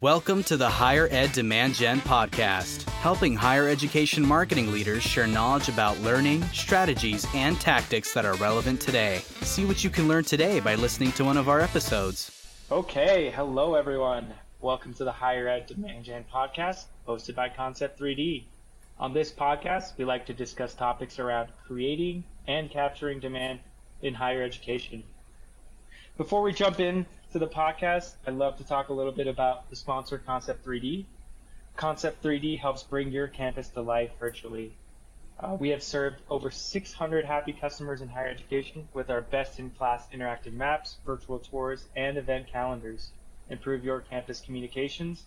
Welcome to the Higher Ed Demand Gen podcast, helping higher education marketing leaders share knowledge about learning, strategies, and tactics that are relevant today. See what you can learn today by listening to one of our episodes. Okay, hello everyone. Welcome to the Higher Ed Demand Gen podcast, hosted by Concept 3D. On this podcast, we like to discuss topics around creating and capturing demand in higher education. Before we jump in to the podcast, I'd love to talk a little bit about the sponsor, Concept 3D. Concept 3D helps bring your campus to life virtually. Uh, we have served over 600 happy customers in higher education with our best-in-class interactive maps, virtual tours, and event calendars. Improve your campus communications,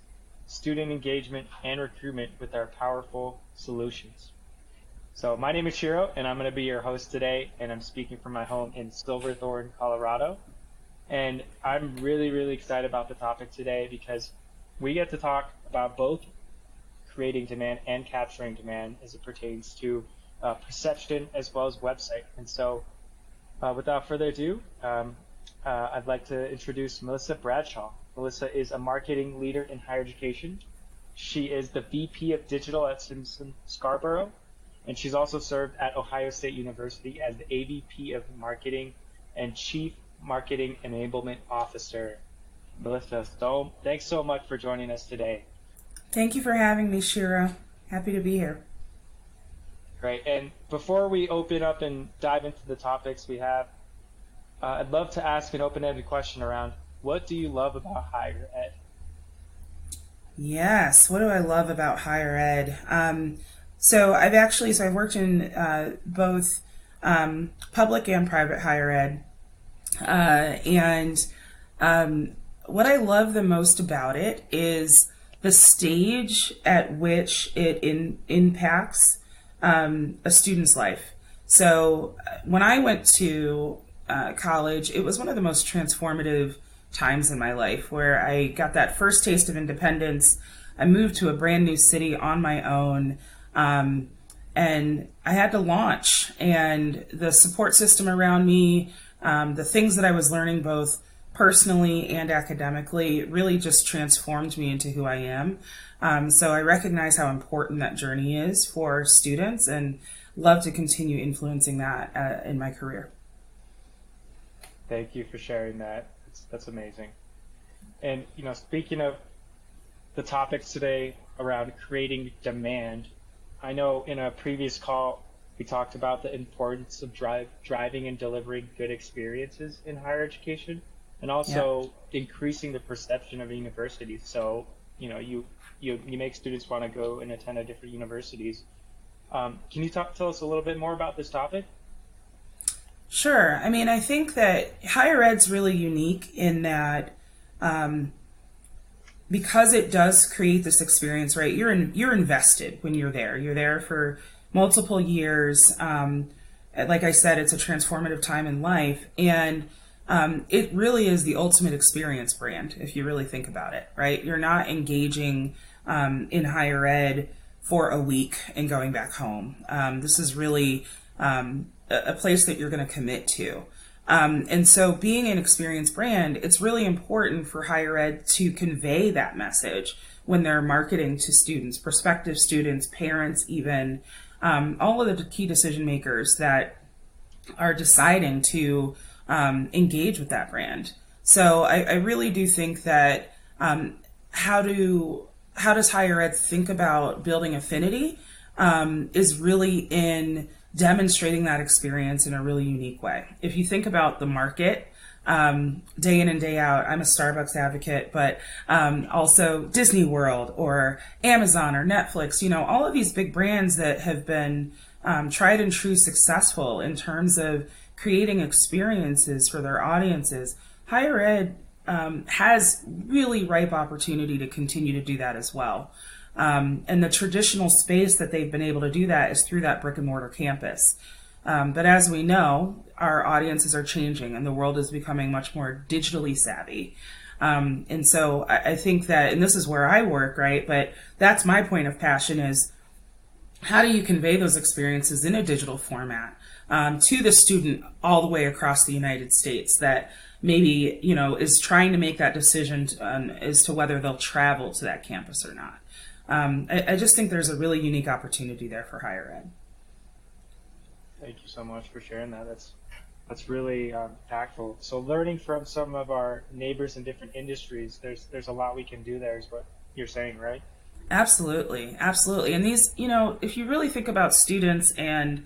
student engagement, and recruitment with our powerful solutions. So my name is Shiro, and I'm going to be your host today, and I'm speaking from my home in Silverthorne, Colorado. And I'm really, really excited about the topic today because we get to talk about both creating demand and capturing demand as it pertains to uh, perception as well as website. And so, uh, without further ado, um, uh, I'd like to introduce Melissa Bradshaw. Melissa is a marketing leader in higher education. She is the VP of Digital at Simpson Scarborough, and she's also served at Ohio State University as the AVP of Marketing and Chief Marketing Enablement Officer. Melissa, so thanks so much for joining us today. Thank you for having me, Shira. Happy to be here. Great. And before we open up and dive into the topics we have, uh, I'd love to ask an open-ended question around what do you love about higher ed? Yes. What do I love about higher ed? Um, so I've actually so I've worked in uh, both um, public and private higher ed. Uh, and um, what I love the most about it is the stage at which it in, impacts um, a student's life. So uh, when I went to uh, college, it was one of the most transformative times in my life where I got that first taste of independence. I moved to a brand new city on my own. Um, and I had to launch, and the support system around me, um, the things that I was learning both personally and academically really just transformed me into who I am. Um, so I recognize how important that journey is for students and love to continue influencing that uh, in my career. Thank you for sharing that. That's, that's amazing. And, you know, speaking of the topics today around creating demand, I know in a previous call we talked about the importance of drive, driving and delivering good experiences in higher education, and also yeah. increasing the perception of universities. So you know, you you you make students want to go and attend a different universities. Um, can you talk, tell us a little bit more about this topic? Sure. I mean, I think that higher ed's really unique in that um, because it does create this experience, right? You're in, you're invested when you're there. You're there for multiple years. Um, like I said, it's a transformative time in life. And um, it really is the ultimate experience brand, if you really think about it, right? You're not engaging um, in higher ed for a week and going back home. Um, this is really um, a, place that you're going to commit to. Um, and so, being an experience brand, it's really important for higher ed to convey that message when they're marketing to students, prospective students, parents, even um, all of the key decision makers that are deciding to um, engage with that brand. So I, I really do think that um, how do how does higher ed think about building affinity um, is really in demonstrating that experience in a really unique way. If you think about the market um, day in and day out. I'm a Starbucks advocate, but um, also Disney World or Amazon or Netflix, you know, all of these big brands that have been um, tried and true successful in terms of creating experiences for their audiences. Higher ed um, has really ripe opportunity to continue to do that as well. Um, and the traditional space that they've been able to do that is through that brick and mortar campus. Um, but as we know, our audiences are changing and the world is becoming much more digitally savvy. Um, and so I, I, think that, and this is where I work, right? But that's my point of passion is how do you convey those experiences in a digital format? um, to the student all the way across the United States that maybe you know is trying to make that decision um, as to whether they'll travel to that campus or not. Um, I, I just think there's a really unique opportunity there for higher ed. Thank you so much for sharing that. That's that's really um, impactful. So learning from some of our neighbors in different industries, there's there's a lot we can do there, is what you're saying, right? Absolutely, absolutely. And these, you know, if you really think about students, and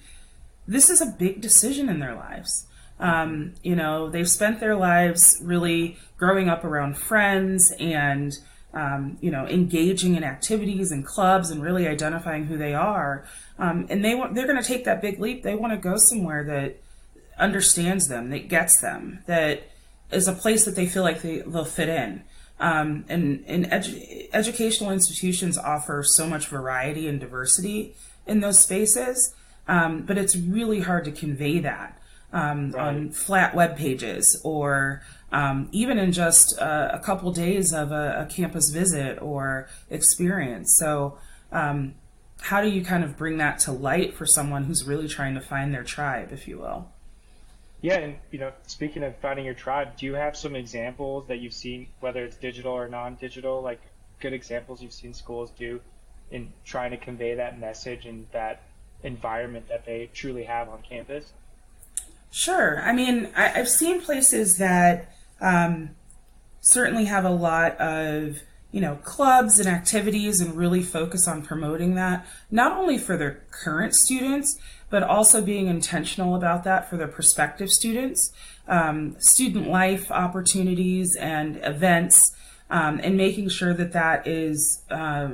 this is a big decision in their lives. Um, you know, they've spent their lives really growing up around friends and um, you know, engaging in activities and clubs and really identifying who they are. Um, and they want they're going to take that big leap. They want to go somewhere that understands them, that gets them, that is a place that they feel like they, they'll fit in. Um, and and edu- educational institutions offer so much variety and diversity in those spaces, um, but it's really hard to convey that um, right. on flat web pages or um, even in just uh, a couple days of a, a, campus visit or experience. So, um, how do you kind of bring that to light for someone who's really trying to find their tribe, if you will? Yeah, and you know, speaking of finding your tribe, do you have some examples that you've seen, whether it's digital or non-digital, like good examples you've seen schools do in trying to convey that message and that environment that they truly have on campus? Sure. I mean, I, have seen places that um, certainly have a lot of you know clubs and activities and really focus on promoting that not only for their current students but also being intentional about that for the prospective students, um, student life opportunities and events, um, and making sure that that is uh,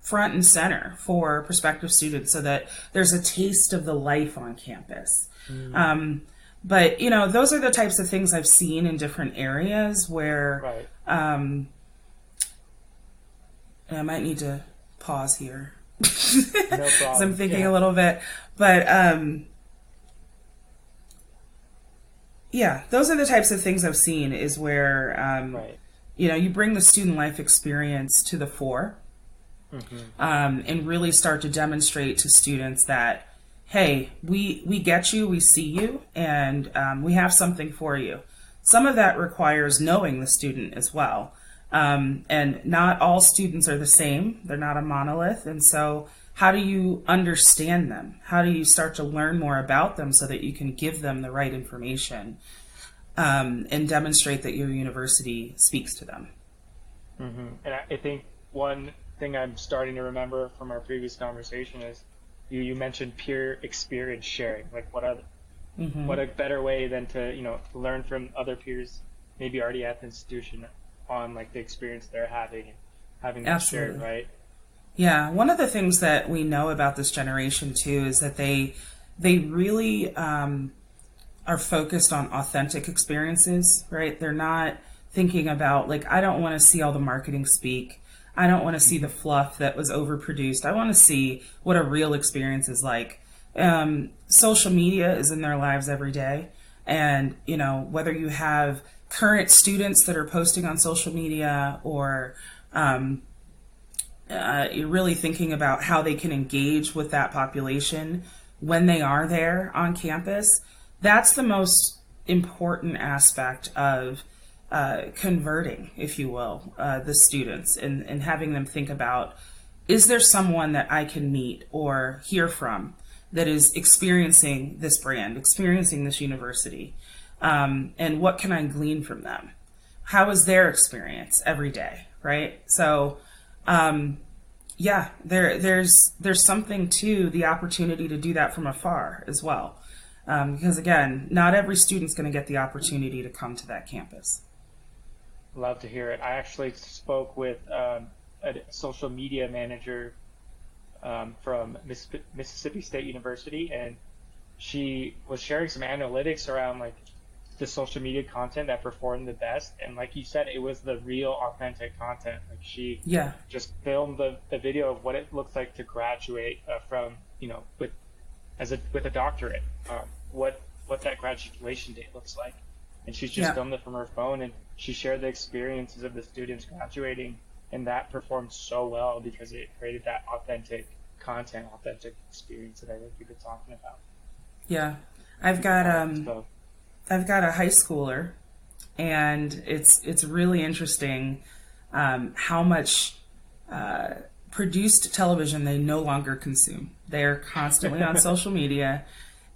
front and center for prospective students so that there's a taste of the life on campus. Mm. Um, but you know, those are the types of things I've seen in different areas where right. Um, I might need to pause here no I'm thinking yeah. a little bit, but um, yeah, those are the types of things I've seen. Is where um, right. you know you bring the student life experience to the fore, mm-hmm. um, and really start to demonstrate to students that hey, we we get you, we see you, and um, we have something for you. Some of that requires knowing the student as well. Um, and not all students are the same. They're not a monolith. And so, how do you understand them? How do you start to learn more about them so that you can give them the right information um, and demonstrate that your university speaks to them? Mm-hmm. And I think one thing I'm starting to remember from our previous conversation is you, you mentioned peer experience sharing. Like, what other, mm-hmm. what a better way than to you know learn from other peers, maybe already at the institution on like the experience they're having and having that shared, right? Yeah, one of the things that we know about this generation too is that they they really um, are focused on authentic experiences, right? They're not thinking about like I don't want to see all the marketing speak. I don't want to see the fluff that was overproduced. I want to see what a real experience is like. Um, social media is in their lives every day, and you know whether you have current students that are posting on social media or um, uh, you're really thinking about how they can engage with that population when they are there on campus. That's the most important aspect of uh, converting, if you will, uh, the students and, and having them think about is there someone that I can meet or hear from that is experiencing this brand, experiencing this university? Um, and what can I glean from them? How is their experience every day, right? So, um, yeah, there there's there's something to the opportunity to do that from afar as well, um, because again, not every student's going to get the opportunity to come to that campus. Love to hear it. I actually spoke with um, a social media manager um, from Mississippi State University, and she was sharing some analytics around like the social media content that performed the best. And like you said, it was the real authentic content. Like she yeah just filmed the, the video of what it looks like to graduate uh, from, you know, with as a with a doctorate, um, what what that graduation date looks like. And she just yeah. filmed it from her phone and she shared the experiences of the students graduating and that performed so well because it created that authentic content, authentic experience that I think you've been talking about. Yeah, I've got um, so. I've got a high schooler, and it's it's really interesting um, how much uh, produced television they no longer consume. They are constantly on social media,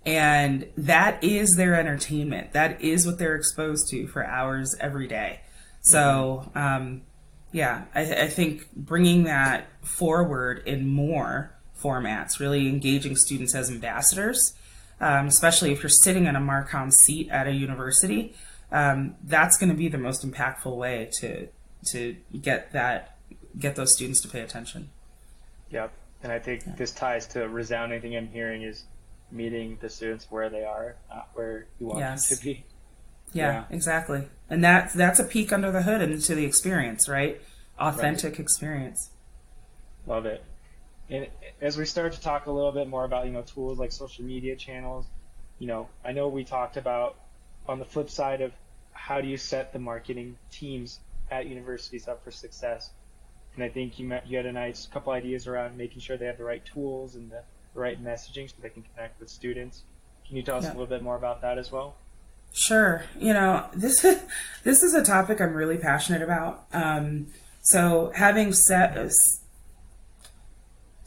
and that is their entertainment. That is what they're exposed to for hours every day. So, um, yeah, I, I think bringing that forward in more formats, really engaging students as ambassadors, um, especially if you're sitting in a Marcom seat at a university, um, that's going to be the most impactful way to to get that get those students to pay attention. Yep, and I think yeah. this ties to a resounding thing I'm hearing is meeting the students where they are, not where you want yes. them to be. Yeah, yeah, exactly. And that that's a peek under the hood into the experience, right? Authentic right. experience. Love it. And as we start to talk a little bit more about, you know, tools like social media channels, you know, I know we talked about on the flip side of how do you set the marketing teams at universities up for success. And I think you met, you had a nice couple ideas around making sure they have the right tools and the, right messaging so they can connect with students. Can you tell us yeah. a little bit more about that as well? Sure. You know, this this is a topic I'm really passionate about. Um, so having set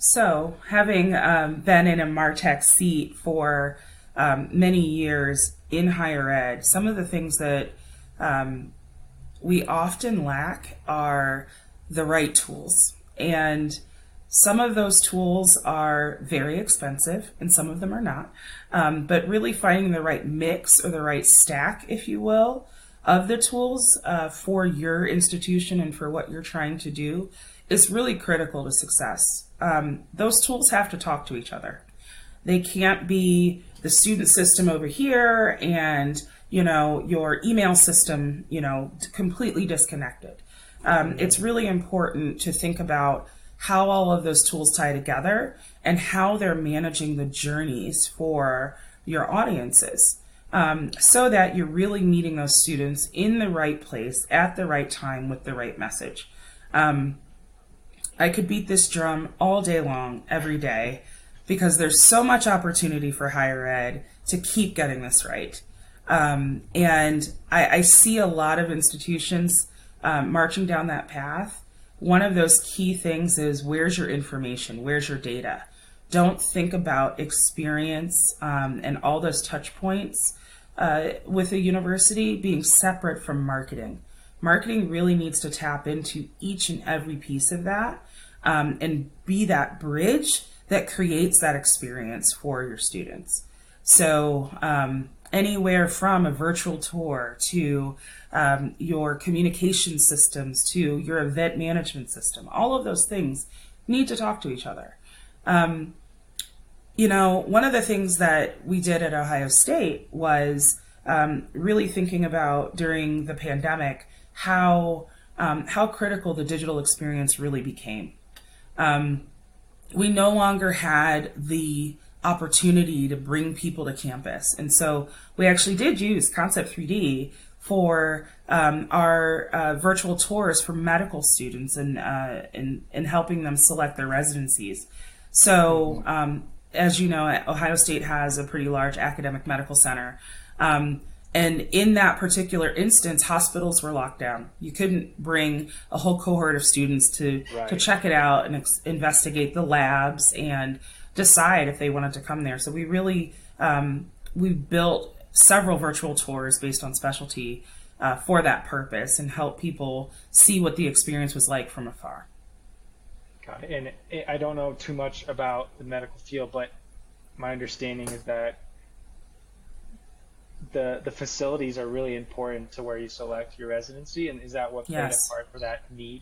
so having um, been in a Martech seat for um, many years in higher ed, some of the things that um, we often lack are the right tools. And some of those tools are very expensive and some of them are not. Um, but really finding the right mix or the right stack, if you will, of the tools uh, for your institution and for what you're trying to do is really critical to success. Um, those tools have to talk to each other. They can't be the student system over here and you know your email system you know completely disconnected. Um, it's really important to think about how all of those tools tie together and how they're managing the journeys for your audiences um, so that you're really meeting those students in the right place at the right time with the right message. Um, I could beat this drum all day long, every day, because there's so much opportunity for higher ed to keep getting this right. Um, and I, I, see a lot of institutions um, marching down that path one of those key things is where's your information? Where's your data? Don't think about experience um, and all those touch points uh, with a university being separate from marketing. Marketing really needs to tap into each and every piece of that um, and be that bridge that creates that experience for your students. So, um, anywhere from a virtual tour to um, your communication systems to your event management system. All of those things need to talk to each other. Um, you know, one of the things that we did at Ohio State was um, really thinking about during the pandemic how um, how critical the digital experience really became. Um, we no longer had the opportunity to bring people to campus, and so we actually did use Concept 3D for um, our uh, virtual tours for medical students and, uh, and, helping them select their residencies. So, um, as you know, Ohio State has a pretty large academic medical center. Um, and in that particular instance, hospitals were locked down. You couldn't bring a whole cohort of students to, right. to check it out and ex- investigate the labs and decide if they wanted to come there. So we really um, we built several virtual tours based on specialty uh, for that purpose and help people see what the experience was like from afar. Got it. And I don't know too much about the medical field, but my understanding is that the the facilities are really important to where you select your residency, and is that what played yes. a part for that need?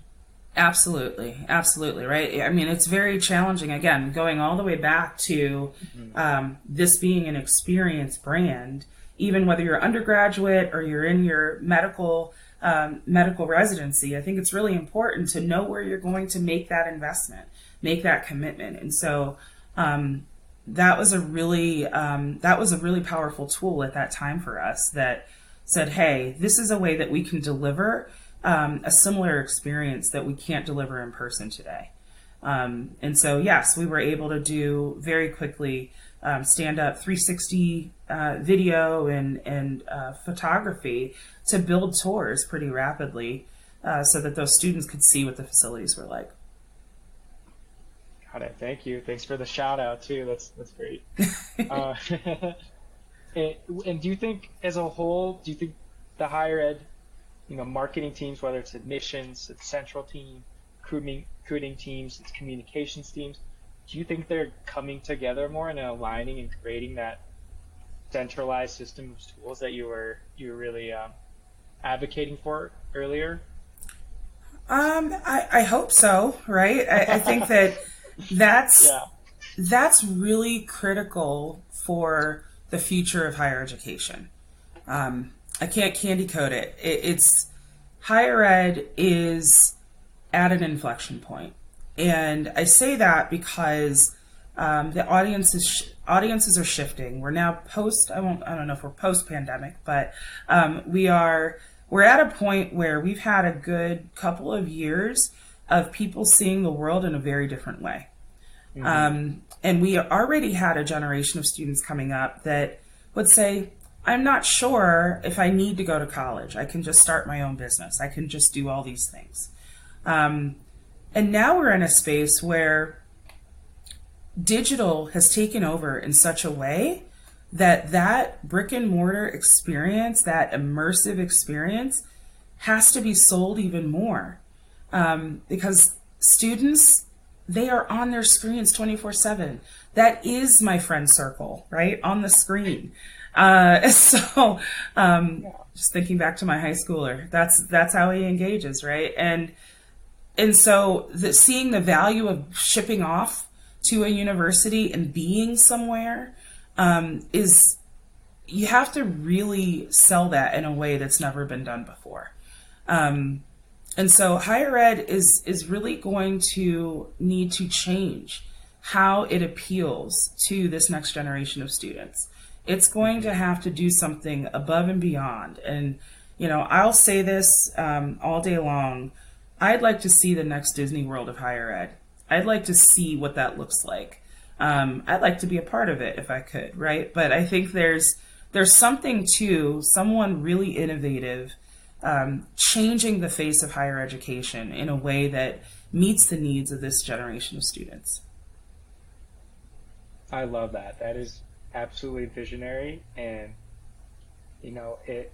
Absolutely, absolutely, right. I mean, it's very challenging. Again, going all the way back to mm-hmm. um, this being an experience brand even whether you're undergraduate or you're in your medical um, medical residency, I think it's really important to know where you're going to make that investment, make that commitment. And so um, that was a really um, that was a really powerful tool at that time for us that said, "Hey, this is a way that we can deliver um, a similar experience that we can't deliver in person today." Um, and so, yes, we were able to do very quickly um, stand up 360 uh, video and, and uh, photography to build tours pretty rapidly uh, so that those students could see what the facilities were like. Got it. Thank you. Thanks for the shout out too. That's that's great. uh, and, and, do you think, as a whole, do you think the higher ed, you know, marketing teams, whether it's admissions, it's central team, recruiting, recruiting teams, it's communications teams, do you think they're coming together more and aligning and creating that centralized system of tools that you were you were really um, advocating for earlier? Um, I, I hope so. Right. I, I think that that's yeah. that's really critical for the future of higher education. Um, I can't candy coat it. it. It's higher ed is at an inflection. And I say that because um, the audiences sh- audiences are shifting. We're now post. I won't. I don't know if we're post pandemic, but um, we are. We're at a point where we've had a good couple of years of people seeing the world in a very different way. Mm-hmm. Um, and we already had a generation of students coming up that would say, I'm not sure if I need to go to college. I can just start my own business. I can just do all these things. Um, and now we're in a space where digital has taken over in such a way that that brick and mortar experience, that immersive experience, has to be sold even more um, because students they are on their screens 24 7 that is my friend circle right? On the screen. Uh, so um, just thinking back to my high schooler that's that's how he engages right? And and so the, seeing the value of shipping off to a university and being somewhere um, is you have to really sell that in a way that's never been done before. Um, and so higher ed is is really going to need to change how it appeals to this next generation of students. It's going to have to do something above and beyond. And you know, I'll say this um, all day long I'd like to see the next Disney World of higher ed. I'd like to see what that looks like. Um, I'd like to be a part of it if I could, right? But I think there's there's something to someone really innovative um, changing the face of higher education in a way that meets the needs of this generation of students. I love that. That is absolutely visionary, and you know it.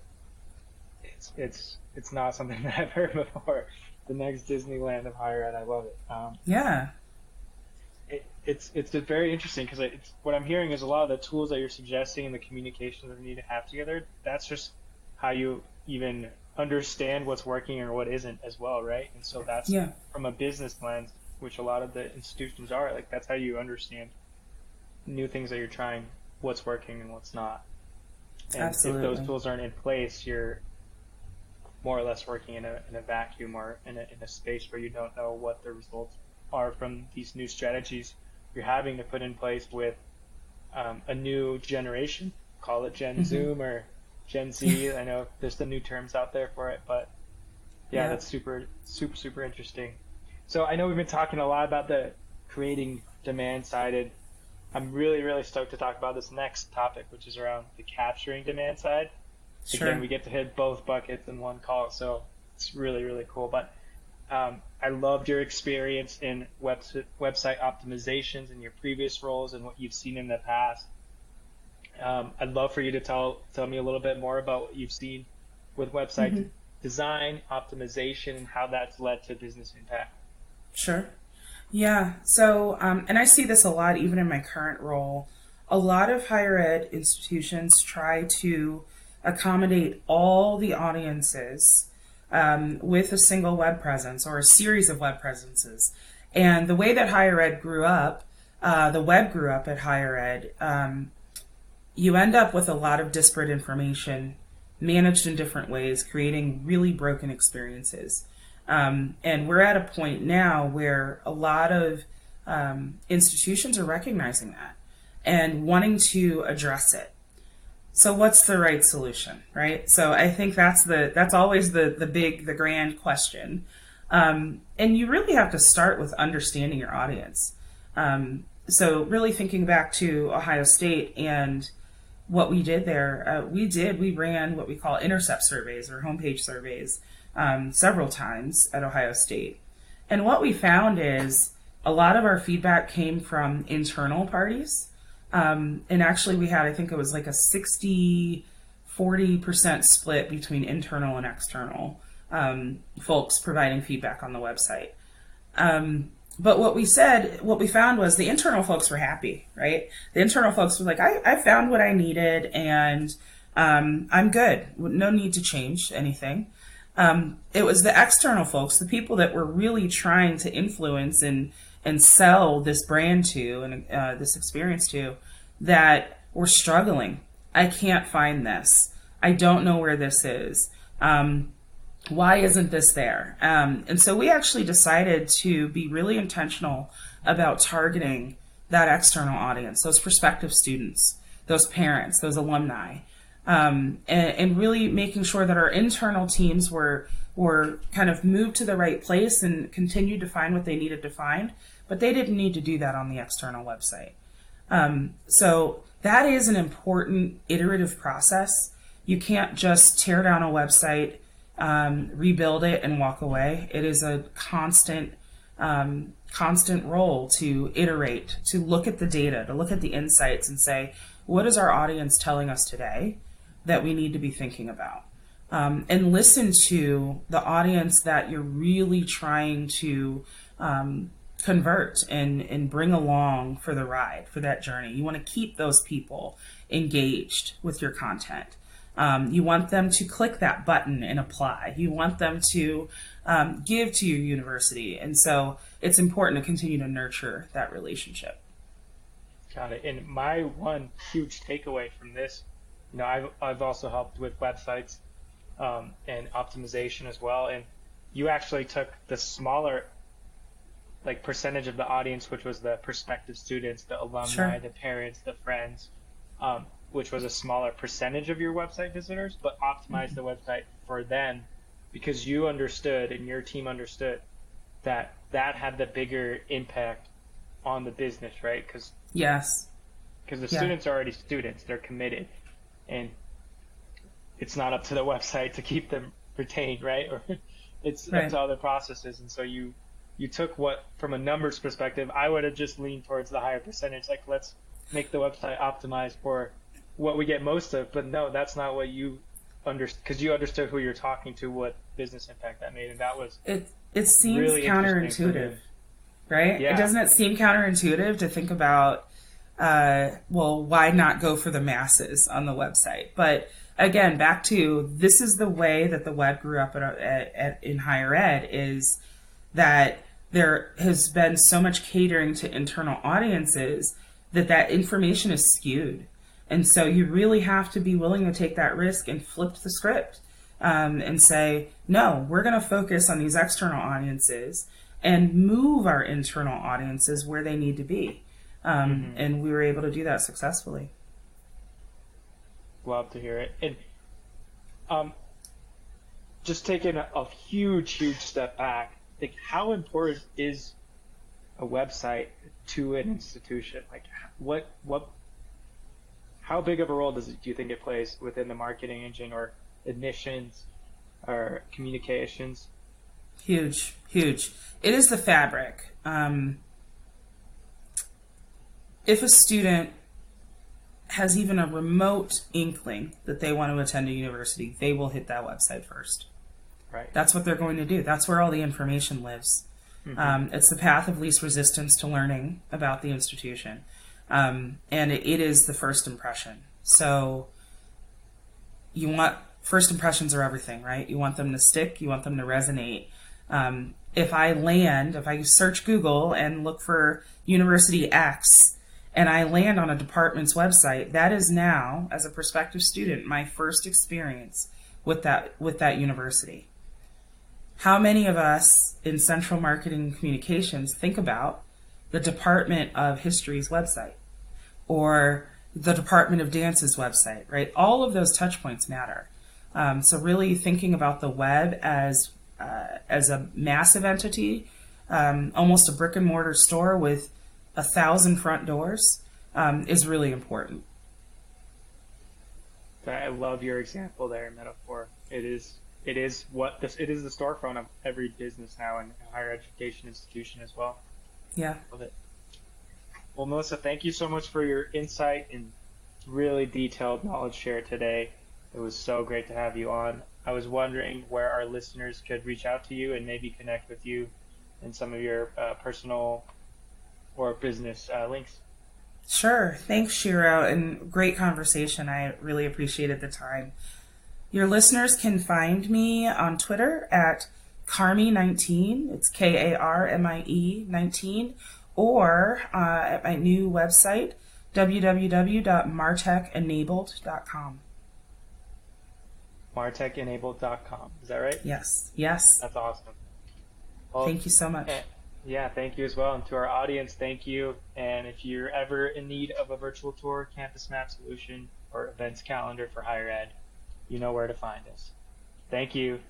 It's it's it's not something that I've heard before the next Disneyland of higher ed. I love it. Um, yeah. It, it's it's very interesting because what I'm hearing is a lot of the tools that you're suggesting and the communication that we need to have together. That's just how you even understand what's working or what isn't as well, right? And so that's yeah. from a business lens, which a lot of the institutions are like. That's how you understand new things that you're trying, what's working and what's not. And Absolutely. if those tools aren't in place, you're more or less working in a, in a vacuum or in a, in a space where you don't know what the results are from these new strategies you're having to put in place with um, a new generation. Call it Gen mm-hmm. Zoom or Gen Z. I know there's the new terms out there for it, but yeah, yeah, that's super, super, super interesting. So I know we've been talking a lot about the creating demand sided. I'm really, really stoked to talk about this next topic, which is around the capturing demand side. Sure. Again, we get to hit both buckets in one call, so it's really really cool. But um, I loved your experience in web- website optimizations in your previous roles and what you've seen in the past. Um, I'd love for you to tell tell me a little bit more about what you've seen with website mm-hmm. design, optimization, and how that's led to business impact. Sure. Yeah. So, um, and I see this a lot even in my current role. A lot of higher ed institutions try to accommodate all the audiences um, with a single web presence or a series of web presences. And the way that higher ed grew up, uh, the web grew up at higher ed, um, you end up with a lot of disparate information managed in different ways, creating really broken experiences. Um, and we're at a point now where a lot of um, institutions are recognizing that and wanting to address it. So what's the right solution, right? So I think that's the that's always the the big the grand question. Um, and you really have to start with understanding your audience. Um, so, really thinking back to Ohio State and what we did there, uh, we did, we ran what we call intercept surveys or homepage surveys um, several times at Ohio State. And what we found is a lot of our feedback came from internal parties. Um, and actually, we had, I think it was like a 60 40% split between internal and external um, folks providing feedback on the website. Um, but what we said, what we found was the internal folks were happy, right? The internal folks were like, I, I found what I needed and um, I'm good. No need to change anything. Um, it was the external folks, the people that were really trying to influence and and sell this brand to and uh, this experience to, that were struggling. I can't find this. I don't know where this is. Um, why isn't this there? Um, and so we actually decided to be really intentional about targeting that external audience, those prospective students, those parents, those alumni, um, and, and, really making sure that our internal teams were were kind of moved to the right place and continued to find what they needed to find, but they didn't need to do that on the external website. Um, so that is an important iterative process. You can't just tear down a website um, rebuild it and walk away. It is a constant, um, constant role to iterate, to look at the data, to look at the insights and say, what is our audience telling us today that we need to be thinking about? Um, and listen to the audience that you're really trying to um, convert and, and bring along for the ride, for that journey. You want to keep those people engaged with your content. Um, you want them to click that button and apply. You want them to um, give to your university. And so it's important to continue to nurture that relationship. Got it. And my one huge takeaway from this, you know, I've, I've also helped with websites um, and optimization as well. And you actually took the smaller like percentage of the audience, which was the prospective students, the alumni, sure. the parents, the friends, um, which was a smaller percentage of your website visitors, but optimize the website for them because you understood and your team understood that that had the bigger impact on the business, right? Because yes, because the yeah. students are already students, they're committed, and it's not up to the website to keep them retained, right? Or it's right. up to other processes, and so you you took what from a numbers perspective, I would have just leaned towards the higher percentage, like let's make the website optimized for what we get most of. But no, that's not what you understood because you understood who you're talking to, what business impact that made, and that was it. It seems really counterintuitive, right? Yeah. It doesn't it seem counterintuitive to think about, uh, well, why not go for the masses on the website? But again, back to this is the way that the web grew up at, at, at in higher ed is that there has been so much catering to internal audiences that that information is skewed and so you really have to be willing to take that risk and flip the script um, and say, no, we're going to focus on these external audiences and move our internal audiences where they need to be. Um, mm-hmm. And we were able to do that successfully. Love to hear it. And um, just taking a, a huge, huge step back, like how important is a website to an institution? Like what what how big of a role does it, do you think it plays within the marketing engine or admissions or communications? Huge, huge. It is the fabric. Um, if a student has even a remote inkling that they want to attend a university, they will hit that website first. Right. That's what they're going to do. That's where all the information lives. Mm-hmm. Um, it's the path of least resistance to learning about the institution um, and it, it is the first impression. So you want first impressions are everything, right? You want them to stick, you want them to resonate. Um, if I land, if I search Google and look for University X, and I land on a department's website, that is now, as a prospective student, my first experience with that with that university. How many of us in Central Marketing Communications think about the Department of History's website? Or the Department of Dance's website, right? All of those touch points matter. Um, so really thinking about the web as uh, as a massive entity, um, almost a brick and mortar store with a thousand front doors, um, is really important. I love your example there, metaphor. It is it is what this it is the storefront of every business now and higher education institution as well. Yeah. Love it. Well, Melissa, thank you so much for your insight and really detailed knowledge share today. It was so great to have you on. I was wondering where our listeners could reach out to you and maybe connect with you in some of your uh, personal or business uh, links. Sure. Thanks, Shiro, and great conversation. I really appreciated the time. Your listeners can find me on Twitter at Karmie19. It's K A R M I E 19. Or uh, at my new website, www.martechenabled.com. Martechenabled.com. Is that right? Yes. Yes. That's awesome. Well, Thank you so much. eh, Yeah, thank you as well. And to our audience, thank you. And if you're ever in need of a virtual tour, campus map solution, or events calendar for higher ed, you know where to find us. Thank you.